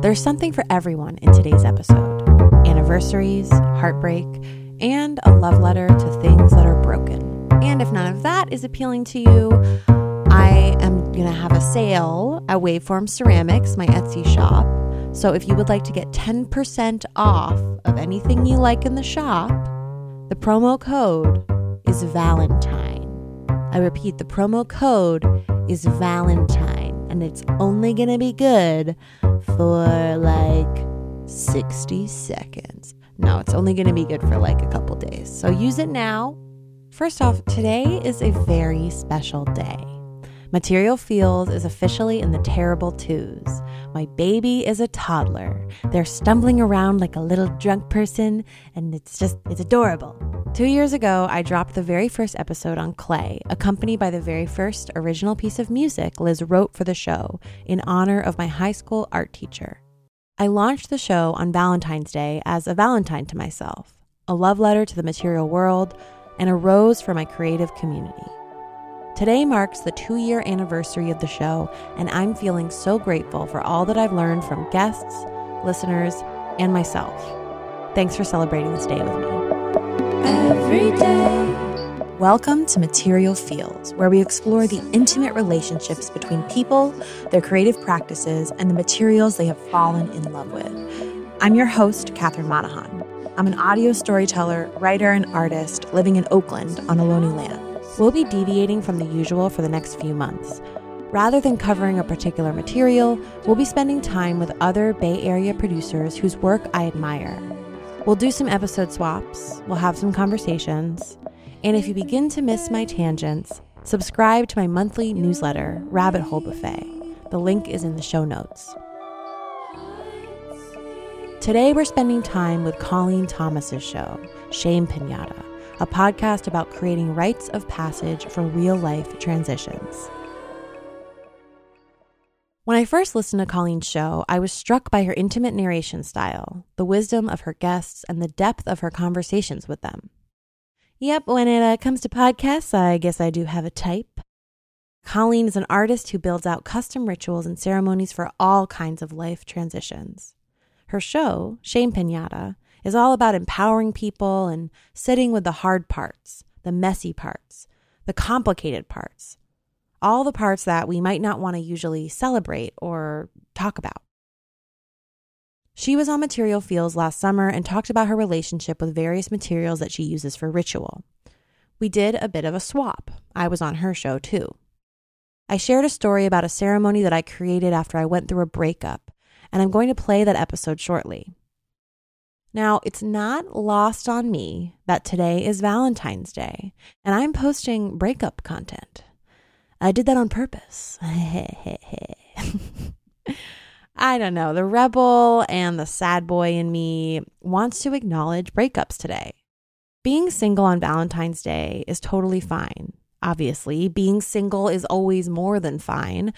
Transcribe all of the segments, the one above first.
There's something for everyone in today's episode anniversaries, heartbreak, and a love letter to things that are broken. And if none of that is appealing to you, I am going to have a sale at Waveform Ceramics, my Etsy shop. So if you would like to get 10% off of anything you like in the shop, the promo code is Valentine. I repeat, the promo code is Valentine, and it's only going to be good for like 60 seconds. No, it's only going to be good for like a couple days. So use it now. First off, today is a very special day. Material Feels is officially in the terrible twos. My baby is a toddler. They're stumbling around like a little drunk person, and it's just, it's adorable. Two years ago, I dropped the very first episode on Clay, accompanied by the very first original piece of music Liz wrote for the show in honor of my high school art teacher. I launched the show on Valentine's Day as a Valentine to myself, a love letter to the material world, and a rose for my creative community. Today marks the two year anniversary of the show, and I'm feeling so grateful for all that I've learned from guests, listeners, and myself. Thanks for celebrating this day with me. Every day. Welcome to Material Feels, where we explore the intimate relationships between people, their creative practices, and the materials they have fallen in love with. I'm your host, Catherine Monahan. I'm an audio storyteller, writer, and artist living in Oakland on Ohlone land. We'll be deviating from the usual for the next few months. Rather than covering a particular material, we'll be spending time with other Bay Area producers whose work I admire. We'll do some episode swaps, we'll have some conversations, and if you begin to miss my tangents, subscribe to my monthly newsletter, Rabbit Hole Buffet. The link is in the show notes. Today, we're spending time with Colleen Thomas's show, Shame Pinata a podcast about creating rites of passage for real life transitions. When I first listened to Colleen's show, I was struck by her intimate narration style, the wisdom of her guests, and the depth of her conversations with them. Yep, when it uh, comes to podcasts, I guess I do have a type. Colleen is an artist who builds out custom rituals and ceremonies for all kinds of life transitions. Her show, Shame Pinata, is all about empowering people and sitting with the hard parts, the messy parts, the complicated parts, all the parts that we might not want to usually celebrate or talk about. She was on Material Feels last summer and talked about her relationship with various materials that she uses for ritual. We did a bit of a swap. I was on her show too. I shared a story about a ceremony that I created after I went through a breakup, and I'm going to play that episode shortly. Now, it's not lost on me that today is Valentine's Day and I'm posting breakup content. I did that on purpose. I don't know. The rebel and the sad boy in me wants to acknowledge breakups today. Being single on Valentine's Day is totally fine. Obviously, being single is always more than fine,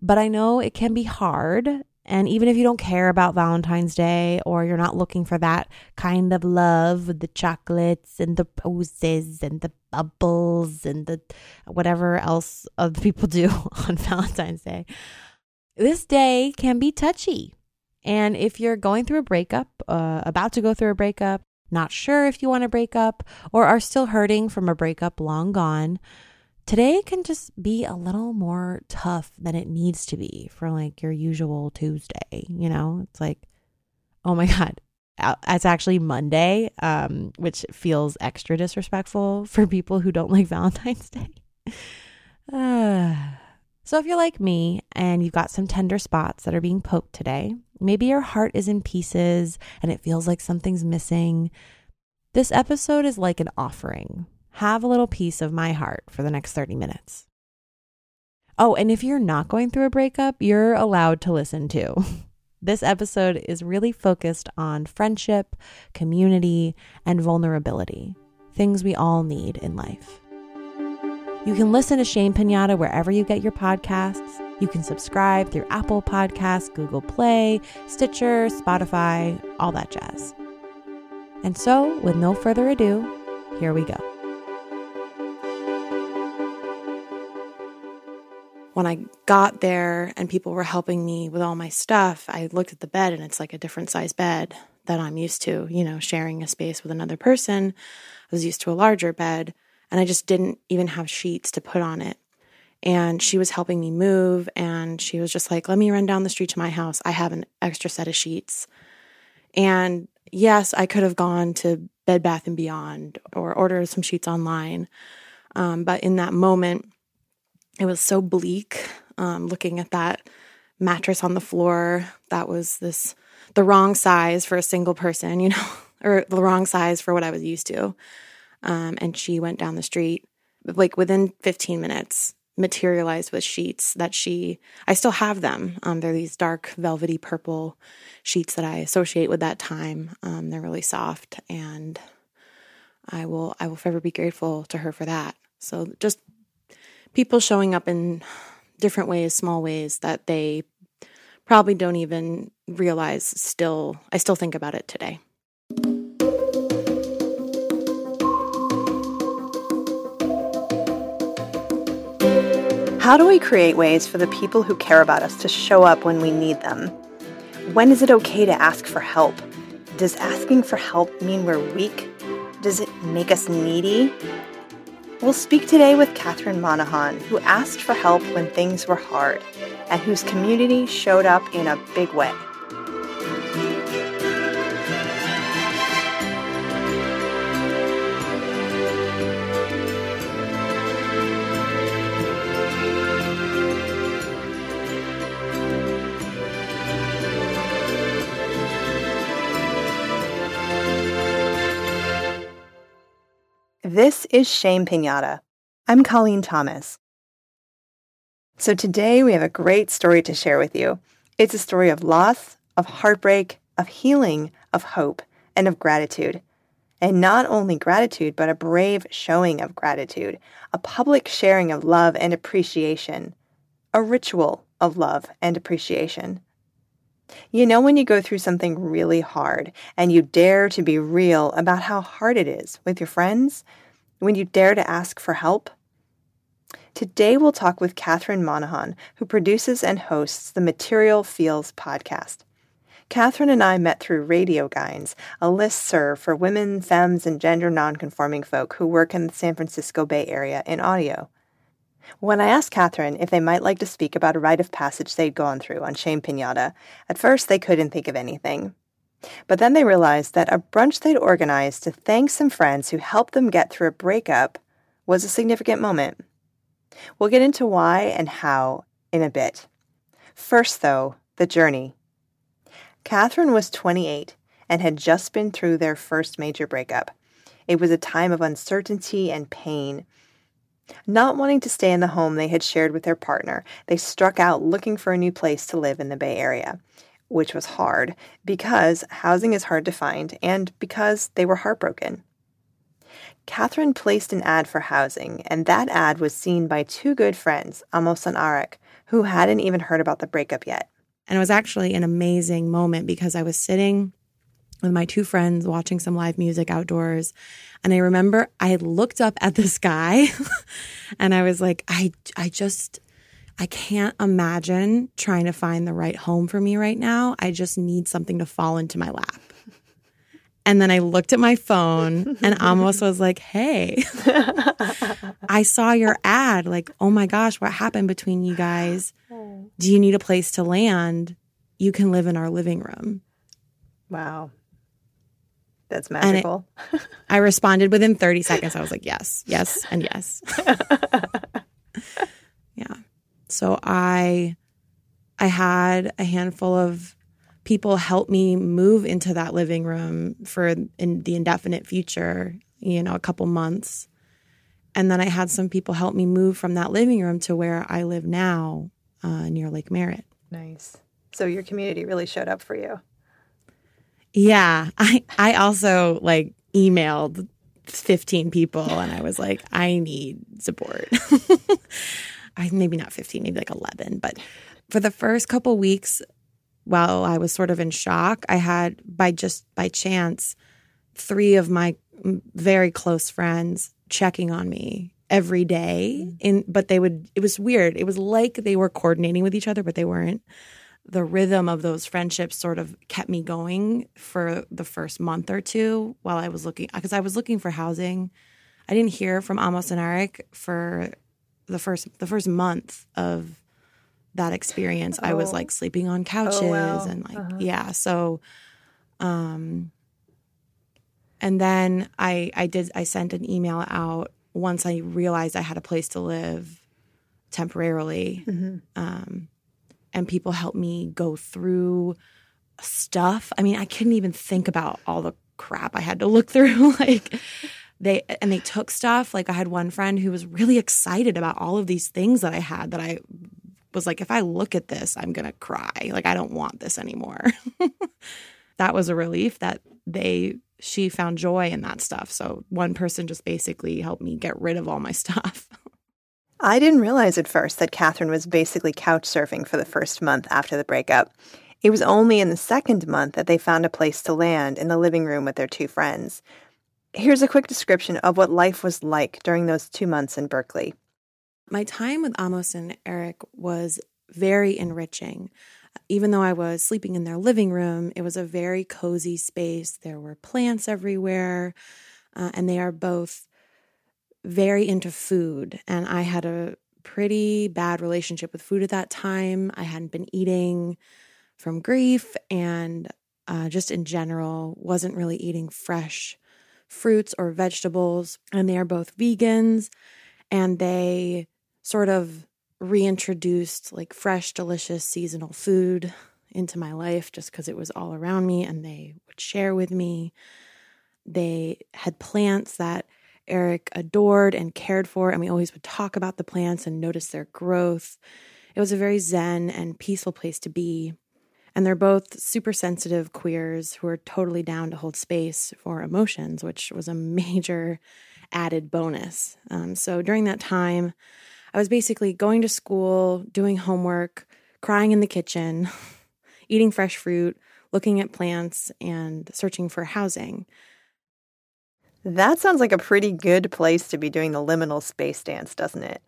but I know it can be hard and even if you don't care about Valentine's Day or you're not looking for that kind of love with the chocolates and the roses and the bubbles and the whatever else other people do on Valentine's Day, this day can be touchy. And if you're going through a breakup, uh, about to go through a breakup, not sure if you want to break up, or are still hurting from a breakup long gone, today can just be a little more tough than it needs to be for like your usual Tuesday. You know, it's like, oh my God, it's actually Monday, um, which feels extra disrespectful for people who don't like Valentine's Day. Uh, so, if you're like me and you've got some tender spots that are being poked today, maybe your heart is in pieces and it feels like something's missing, this episode is like an offering have a little piece of my heart for the next 30 minutes. Oh, and if you're not going through a breakup, you're allowed to listen too. This episode is really focused on friendship, community, and vulnerability, things we all need in life. You can listen to Shame Pinata wherever you get your podcasts. You can subscribe through Apple Podcasts, Google Play, Stitcher, Spotify, all that jazz. And so, with no further ado, here we go. When I got there and people were helping me with all my stuff, I looked at the bed and it's like a different size bed that I'm used to, you know, sharing a space with another person. I was used to a larger bed and I just didn't even have sheets to put on it. And she was helping me move and she was just like, let me run down the street to my house. I have an extra set of sheets. And yes, I could have gone to Bed Bath and Beyond or ordered some sheets online. Um, but in that moment, it was so bleak um, looking at that mattress on the floor that was this the wrong size for a single person, you know, or the wrong size for what I was used to. Um, and she went down the street, like within 15 minutes, materialized with sheets that she, I still have them. Um, they're these dark, velvety purple sheets that I associate with that time. Um, they're really soft, and I will, I will forever be grateful to her for that. So just people showing up in different ways, small ways that they probably don't even realize still I still think about it today. How do we create ways for the people who care about us to show up when we need them? When is it okay to ask for help? Does asking for help mean we're weak? Does it make us needy? We'll speak today with Catherine Monahan, who asked for help when things were hard and whose community showed up in a big way. This is Shame Pinata. I'm Colleen Thomas. So today we have a great story to share with you. It's a story of loss, of heartbreak, of healing, of hope, and of gratitude. And not only gratitude, but a brave showing of gratitude, a public sharing of love and appreciation, a ritual of love and appreciation. You know, when you go through something really hard and you dare to be real about how hard it is with your friends, when you dare to ask for help? Today we'll talk with Catherine Monahan, who produces and hosts the Material Feels podcast. Catherine and I met through Radio Guides, a list serve for women, femmes, and gender nonconforming folk who work in the San Francisco Bay Area in audio. When I asked Catherine if they might like to speak about a rite of passage they'd gone through on Shame Pinata, at first they couldn't think of anything. But then they realized that a brunch they'd organized to thank some friends who helped them get through a breakup was a significant moment. We'll get into why and how in a bit. First, though, the journey. Catherine was 28 and had just been through their first major breakup. It was a time of uncertainty and pain. Not wanting to stay in the home they had shared with their partner, they struck out looking for a new place to live in the Bay Area which was hard because housing is hard to find and because they were heartbroken. Catherine placed an ad for housing, and that ad was seen by two good friends, Amos and Arik, who hadn't even heard about the breakup yet. And it was actually an amazing moment because I was sitting with my two friends watching some live music outdoors. And I remember I looked up at the sky and I was like, I, I just, I can't imagine trying to find the right home for me right now. I just need something to fall into my lap. And then I looked at my phone and almost was like, hey, I saw your ad. Like, oh my gosh, what happened between you guys? Do you need a place to land? You can live in our living room. Wow. That's magical. It, I responded within 30 seconds. I was like, yes, yes, and yes. So I I had a handful of people help me move into that living room for in the indefinite future, you know, a couple months. And then I had some people help me move from that living room to where I live now, uh, near Lake Merritt. Nice. So your community really showed up for you. Yeah, I I also like emailed 15 people and I was like, I need support. I maybe not 15, maybe like 11. But for the first couple weeks, while I was sort of in shock, I had by just by chance three of my very close friends checking on me every day mm-hmm. in but they would it was weird it was like they were coordinating with each other but they weren't the rhythm of those friendships sort of kept me going for the first month or two while I was looking because I was looking for housing. I didn't hear from Amos and Eric for the first the first month of that experience. I was Oh. like sleeping on couches wow. and like Uh-huh. yeah, so um and then I I did I sent an email out once I realized I had a place to live temporarily Mm-hmm. um, and people helped me go through stuff. I mean, I couldn't even think about all the crap I had to look through. like they and they took stuff. Like I had one friend who was really excited about all of these things that I had that I was like, if I look at this, I'm gonna cry. Like I don't want this anymore. that was a relief that they she found joy in that stuff. So one person just basically helped me get rid of all my stuff. I didn't realize at first that Catherine was basically couch surfing for the first month after the breakup. It was only in the second month that they found a place to land in the living room with their two friends. Here's a quick description of what life was like during those two months in Berkeley. My time with Amos and Eric was very enriching. Even though I was sleeping in their living room, it was a very cozy space. There were plants everywhere, uh, and they are both very into food. And I had a pretty bad relationship with food at that time. I hadn't been eating from grief and uh, just in general, wasn't really eating fresh fruits or vegetables. And they are both vegans and they sort of reintroduced like fresh, delicious seasonal food into my life just because it was all around me and they would share with me. They had plants that Eric adored and cared for, and we always would talk about the plants and notice their growth. It was a very zen and peaceful place to be. And they're both super sensitive queers who are totally down to hold space for emotions, which was a major added bonus. Um, so during that time, I was basically going to school, doing homework, crying in the kitchen, eating fresh fruit, looking at plants, and searching for housing. That sounds like a pretty good place to be doing the liminal space dance, doesn't it?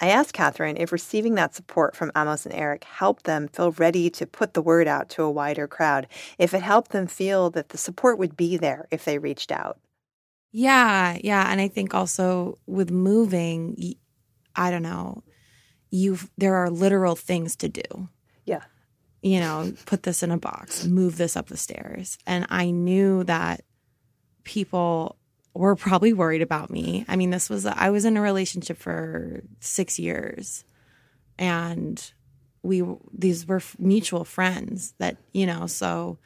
I asked Catherine if receiving that support from Amos and Eric helped them feel ready to put the word out to a wider crowd, if it helped them feel that the support would be there if they reached out. Yeah, yeah, and I think also with moving, I don't know, you there are literal things to do. Yeah. You know, put this in a box, move this up the stairs, and I knew that people were probably worried about me. I mean, this was I was in a relationship for 6 years and we these were mutual friends that, you know, so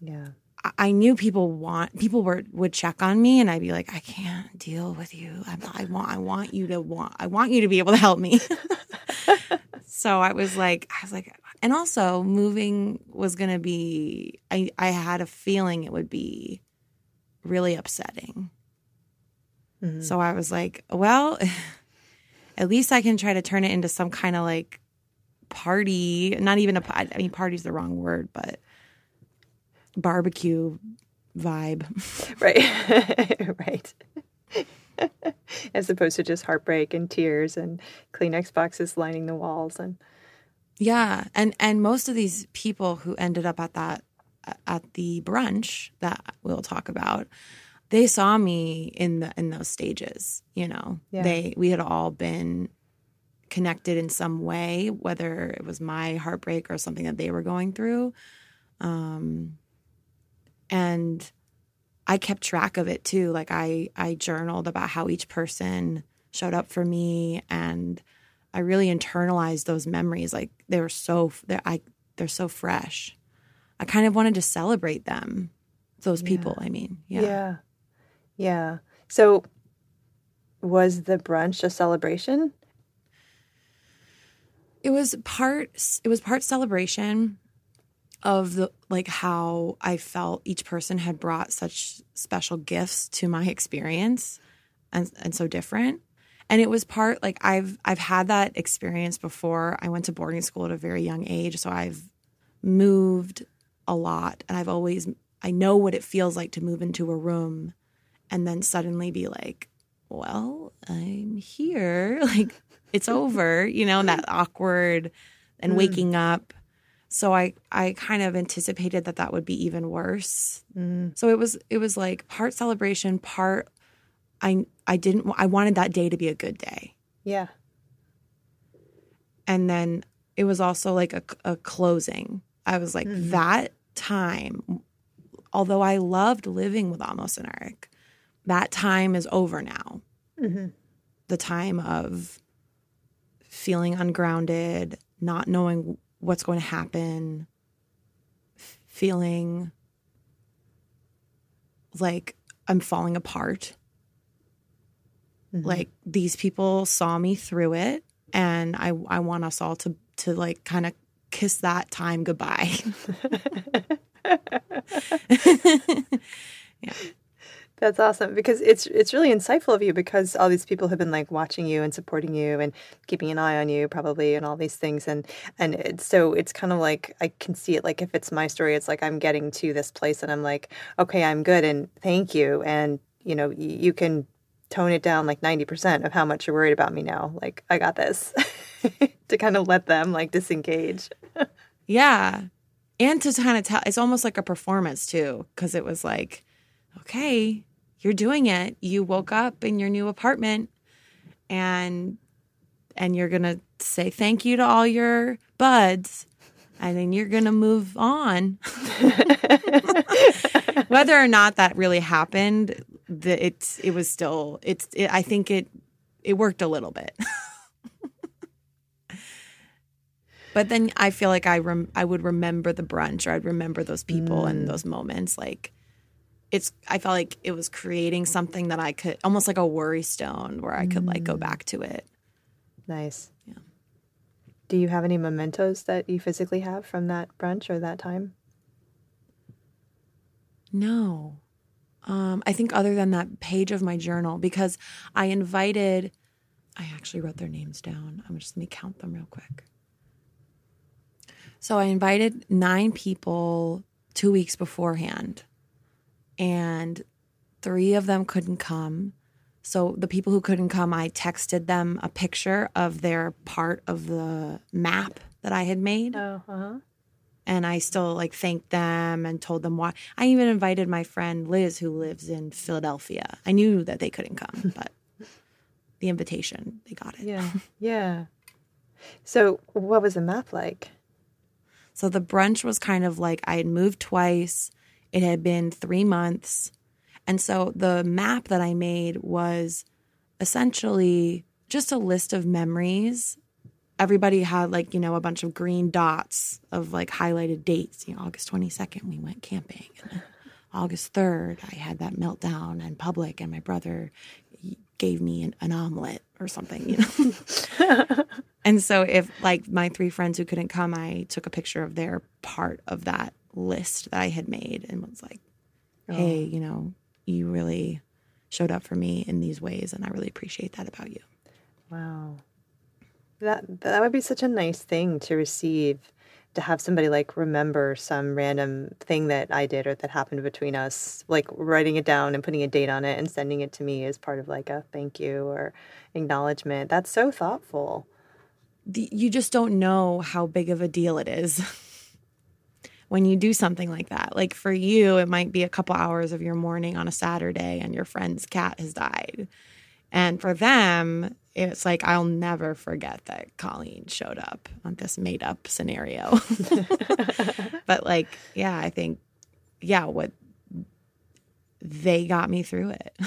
Yeah. I- I knew people want people were would check on me, and I'd be like, I can't deal with you. I, I want I want you to want I want you to be able to help me. so I was like, I was like, and also moving was gonna be. I I had a feeling it would be really upsetting. Mhm. So I was like, well, at least I can try to turn it into some kind of like party. Not even a. I mean, party's the wrong word, but barbecue vibe. Right. right. As opposed to just heartbreak and tears and Kleenex boxes lining the walls and Yeah, and and most of these people who ended up at that at the brunch that we'll talk about, they saw me in the in those stages. You know, Yeah. they we had all been connected in some way, whether it was my heartbreak or something that they were going through, um, and I kept track of it too. Like I I journaled about how each person showed up for me and I really internalized those memories. Like they were so they're I they're so fresh. I kind of wanted to celebrate them. Those people, I mean. Yeah. yeah. Yeah. So was the brunch a celebration? It was part it was part celebration of the like how I felt each person had brought such special gifts to my experience and and so different. And it was part like I've I've had that experience before. I went to boarding school at a very young age, so I've moved a lot and I've always I know what it feels like to move into a room and then suddenly be like, well, I'm here. Like it's over, you know, and that awkward and hmm. waking up. So I I kind of anticipated that that would be even worse. Hmm. So it was it was like part celebration, part I I didn't I wanted that day to be a good day. Yeah. And then it was also like a, a closing. I was like mm-hmm. that time although I loved living with Amos and Eric, that time is over now. Mm-hmm. The time of feeling ungrounded, not knowing what's going to happen, feeling like I'm falling apart. Mm-hmm. Like these people saw me through it and I I want us all to to like kind of kiss that time goodbye. Yeah. That's awesome because it's it's really insightful of you because all these people have been like watching you and supporting you and keeping an eye on you probably and all these things and and it's, so it's kind of like I can see it like if it's my story it's like I'm getting to this place and I'm like okay I'm good and thank you and you know you can tone it down like 90% of how much you're worried about me now like I got this to kind of let them like disengage Yeah. And to kind of tell, it's almost like a performance too, because it was like, okay, you're doing it. You woke up in your new apartment and and you're going to say thank you to all your buds and then you're going to move on. Whether or not that really happened, the, it was still it's it, I think it it worked a little bit. But then I feel like I rem- I would remember the brunch or I'd remember those people and those moments. Like it's I felt like it was creating something that I could almost like a worry stone where I could like go back to it. nice Yeah. do you have any mementos that you physically have from that brunch or that time No. Um, I think other than that page of my journal, because I invited, I actually wrote their names down. I'm just let me count them real quick. So I invited nine people two weeks beforehand, and three of them couldn't come. So the people who couldn't come, I texted them a picture of their part of the map that I had made oh uh-huh and I still like thanked them and told them why. I even invited my friend Liz, who lives in Philadelphia. I knew that they couldn't come, but the invitation, they got it. Yeah. Yeah. So, what was the map like? So the brunch was kind of like I had moved twice. It had been three months. And so the map that I made was essentially just a list of memories. Everybody had like, you know, a bunch of green dots of like highlighted dates. You know, August 22nd, we went camping. August 3rd, I had that meltdown in public, and my brother gave me an, an omelet or something, you know. and so, if like my three friends who couldn't come, I took a picture of their part of that list that I had made and was like, oh. hey, you know, you really showed up for me in these ways, and I really appreciate that about you. Wow. That that would be such a nice thing to receive to have somebody like remember some random thing that I did or that happened between us, like writing it down and putting a date on it and sending it to me as part of like a thank you or acknowledgement. That's so thoughtful. you just don't know how big of a deal it is when you do something like that. Like for you, it might be a couple hours of your morning on a Saturday and your friend's cat has died. And for them, it's like, I'll never forget that Colleen showed up on this made up scenario. but like, yeah, I think, yeah, what they got me through it.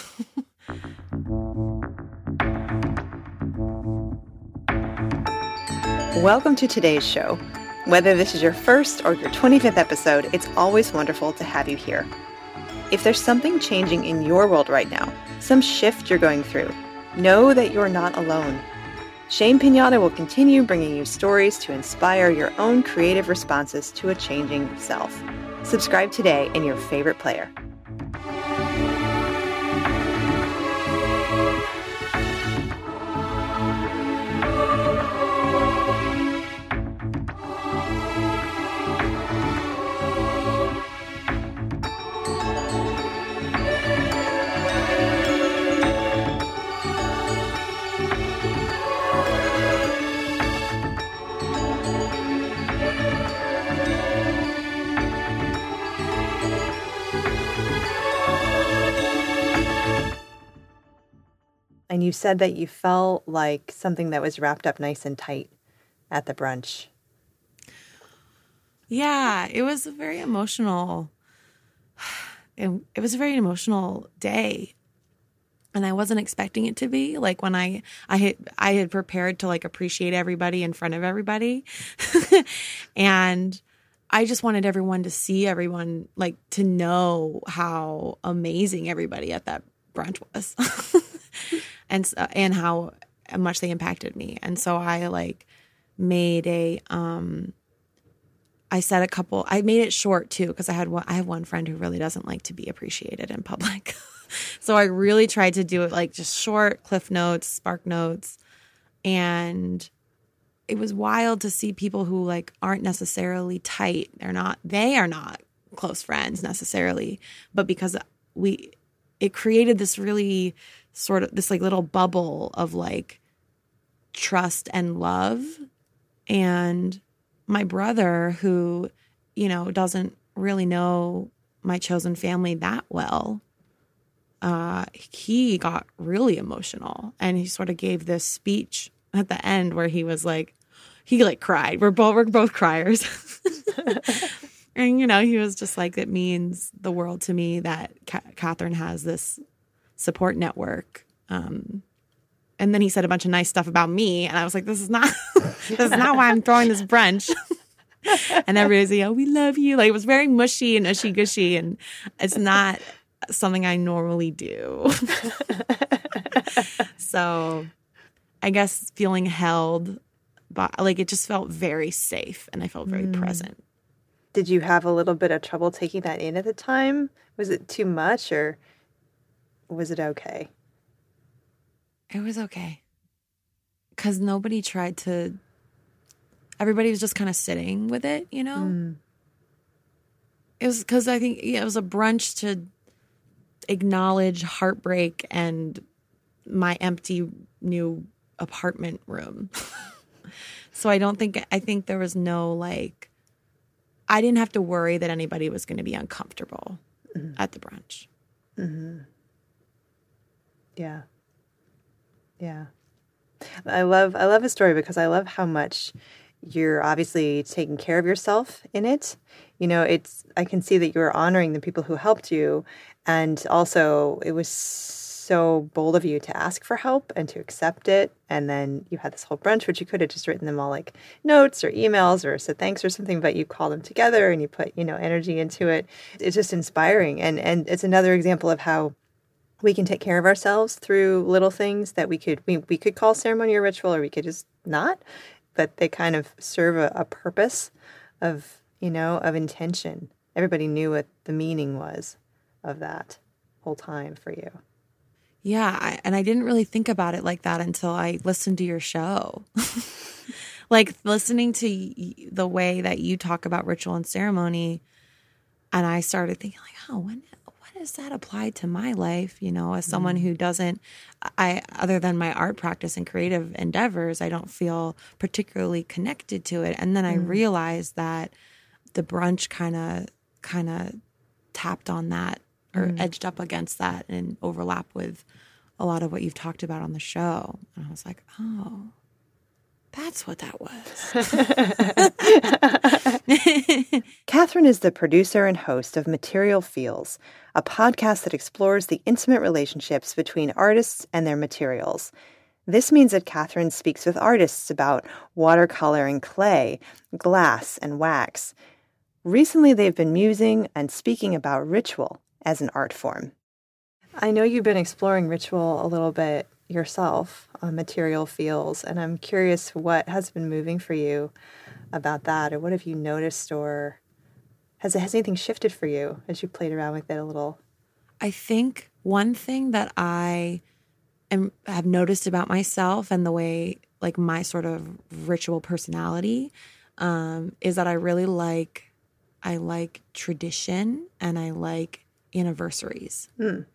Welcome to today's show. Whether this is your first or your 25th episode, it's always wonderful to have you here. If there's something changing in your world right now, some shift you're going through, know that you're not alone. Shame Pinata will continue bringing you stories to inspire your own creative responses to a changing self. Subscribe today in your favorite player. And you said that you felt like something that was wrapped up nice and tight at the brunch. Yeah, it was a very emotional. It, it was a very emotional day, and I wasn't expecting it to be. Like when I I had I had prepared to like appreciate everybody in front of everybody, and I just wanted everyone to see everyone, like to know how amazing everybody at that brunch was, and and how much they impacted me. And so I like made a um I said a couple. I made it short too because I had one. I have one friend who really doesn't like to be appreciated in public, so I really tried to do it like just short cliff notes, spark notes, and it was wild to see people who like aren't necessarily tight. They're not. They are not close friends necessarily, but because we, it created this really sort of this like little bubble of like trust and love and my brother, who, you know, doesn't really know my chosen family that well, uh, he got really emotional and he sort of gave this speech at the end where he was like, he like cried. We're both we're both criers. and you know, he was just like, it means the world to me that Catherine has this support network. Um, and then he said a bunch of nice stuff about me, and I was like, "This is not, this is not why I'm throwing this brunch." and everybody's like, "Oh, we love you." Like it was very mushy and ushy gushy, and it's not something I normally do. so, I guess feeling held, but like it just felt very safe, and I felt very mm. present. Did you have a little bit of trouble taking that in at the time? Was it too much, or was it okay? It was okay. Cause nobody tried to everybody was just kind of sitting with it, you know? Mm. It was because I think yeah, it was a brunch to acknowledge heartbreak and my empty new apartment room. so I don't think, I think there was no like, I didn't have to worry that anybody was going to be uncomfortable mm-hmm. at the brunch. Mm-hmm. Yeah. Yeah. I love I love the story because I love how much you're obviously taking care of yourself in it. You know, it's I can see that you're honoring the people who helped you and also it was so bold of you to ask for help and to accept it. And then you had this whole brunch which you could have just written them all like notes or emails or said thanks or something but you called them together and you put you know energy into it. It's just inspiring. And and it's another example of how we can take care of ourselves through little things that we could we, we could call ceremony or ritual or we could just not but they kind of serve a, a purpose of you know of intention. Everybody knew what the meaning was of that whole time for you yeah I, and i didn't really think about it like that until i listened to your show like listening to the way that you talk about ritual and ceremony and i started thinking like oh when does that apply to my life? You know, as someone who mm. doesn't, I, other than my art practice and creative endeavors, I don't feel particularly connected to it. And then I mm. realized that the brunch kind of, kind of tapped on that or mm. edged up against that and overlap with a lot of what you've talked about on the show. And I was like, oh, that's what that was. Catherine is the producer and host of Material Feels, a podcast that explores the intimate relationships between artists and their materials. This means that Catherine speaks with artists about watercolor and clay, glass and wax. Recently, they've been musing and speaking about ritual as an art form. I know you've been exploring ritual a little bit yourself on material feels, and I'm curious what has been moving for you about that, or what have you noticed, or has has anything shifted for you as you played around with it a little? I think one thing that I am have noticed about myself and the way like my sort of ritual personality um, is that I really like I like tradition and I like anniversaries. Mm.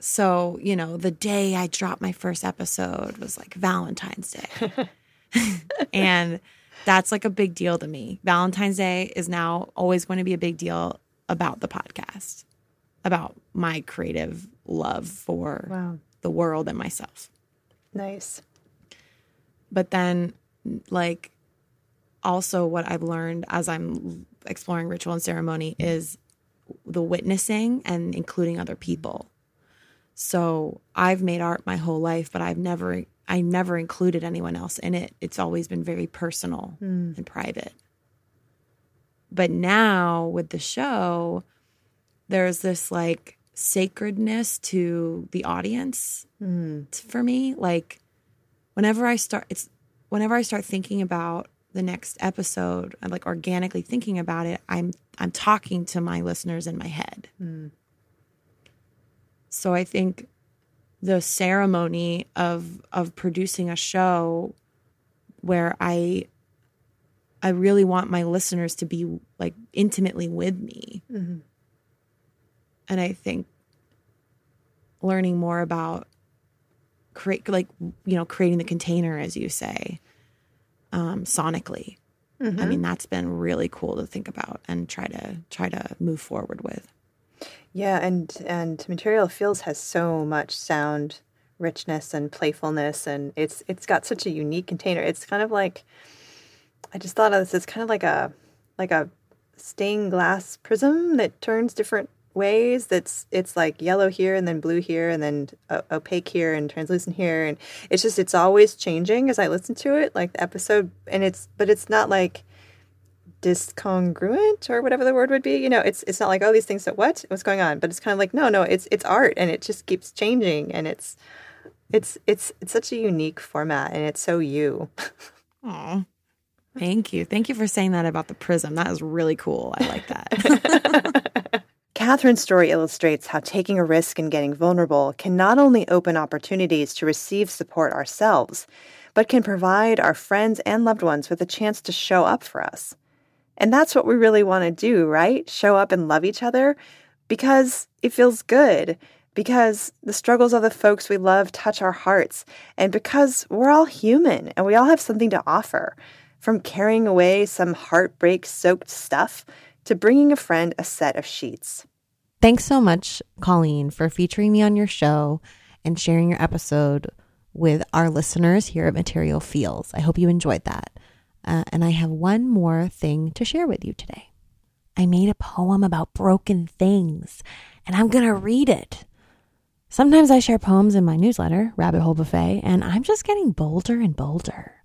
So, you know, the day I dropped my first episode was like Valentine's Day. and that's like a big deal to me. Valentine's Day is now always going to be a big deal about the podcast, about my creative love for wow. the world and myself. Nice. But then, like, also what I've learned as I'm exploring ritual and ceremony is the witnessing and including other people. So I've made art my whole life, but I've never I never included anyone else in it. It's always been very personal Mm. and private. But now with the show, there's this like sacredness to the audience Mm. for me. Like whenever I start it's whenever I start thinking about the next episode, I'm like organically thinking about it, I'm I'm talking to my listeners in my head. Mm. So I think the ceremony of of producing a show where I I really want my listeners to be like intimately with me. Mhm. And I think learning more about create like you know creating the container as you say um sonically. Mm-hmm. I mean that's been really cool to think about and try to try to move forward with. Yeah, and and Material Feels has so much sound richness and playfulness, and it's it's got such a unique container. It's kind of like I just thought of this as kind of like a like a stained glass prism that turns different ways. That's it's like yellow here and then blue here and then o- opaque here and translucent here, and it's just it's always changing as I listen to it, like the episode, and it's but it's not like discongruent or whatever the word would be. You know, it's it's not like oh these things that what what's going on, but it's kind of like no no it's it's art and it just keeps changing and it's it's it's it's such a unique format and it's so you. Thank you. Thank you for saying that about the prism. That is really cool. I like that. Catherine's story illustrates how taking a risk and getting vulnerable can not only open opportunities to receive support ourselves, but can provide our friends and loved ones with a chance to show up for us. And that's what we really want to do, right? Show up and love each other because it feels good, because the struggles of the folks we love touch our hearts, and because we're all human and we all have something to offer. From carrying away some heartbreak soaked stuff to bringing a friend a set of sheets. Thanks so much, Colleen, for featuring me on your show and sharing your episode with our listeners here at Material Feels. I hope you enjoyed that. Uh, and I have one more thing to share with you today. I made a poem about broken things, and I'm going to read it. Sometimes I share poems in my newsletter, Rabbit Hole Buffet, and I'm just getting bolder and bolder.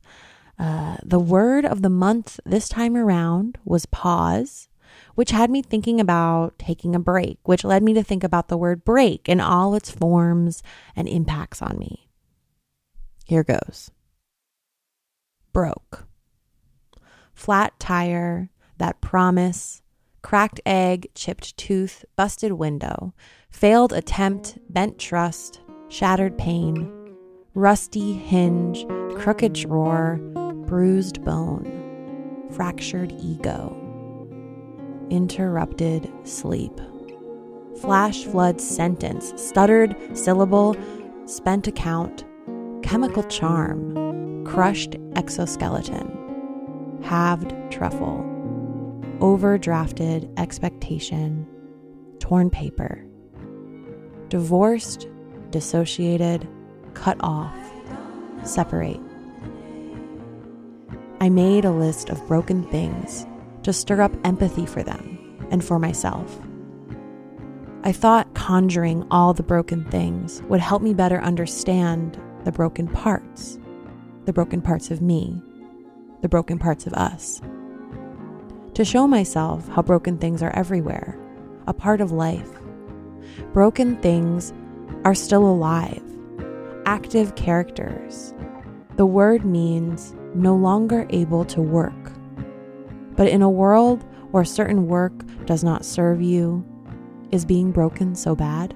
Uh, the word of the month this time around was pause, which had me thinking about taking a break, which led me to think about the word break and all its forms and impacts on me. Here goes broke. Flat tire, that promise, cracked egg, chipped tooth, busted window, failed attempt, bent trust, shattered pain, rusty hinge, crooked drawer, bruised bone, fractured ego, interrupted sleep, flash flood sentence, stuttered syllable, spent account, chemical charm, crushed exoskeleton, halved truffle, overdrafted expectation, torn paper, divorced, dissociated, cut off, separate. I made a list of broken things to stir up empathy for them and for myself. I thought conjuring all the broken things would help me better understand the broken parts, the broken parts of me, the broken parts of us. To show myself how broken things are everywhere, a part of life. Broken things are still alive, active characters. The word means no longer able to work. But in a world where certain work does not serve you, is being broken so bad?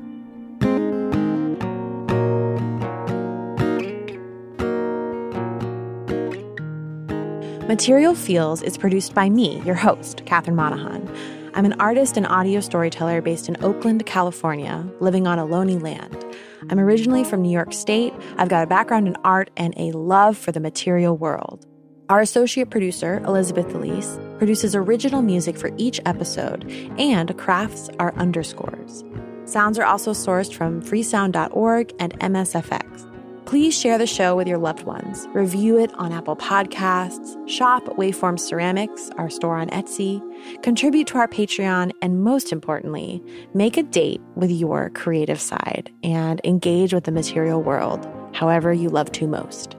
Material Feels is produced by me, your host, Catherine Monahan. I'm an artist and audio storyteller based in Oakland, California, living on Ohlone land. I'm originally from New York State. I've got a background in art and a love for the material world. Our associate producer, Elizabeth Elise, produces original music for each episode and crafts our underscores. Sounds are also sourced from freesound.org and MSFX. Please share the show with your loved ones. Review it on Apple Podcasts, shop Waveform Ceramics, our store on Etsy, contribute to our Patreon, and most importantly, make a date with your creative side and engage with the material world however you love to most.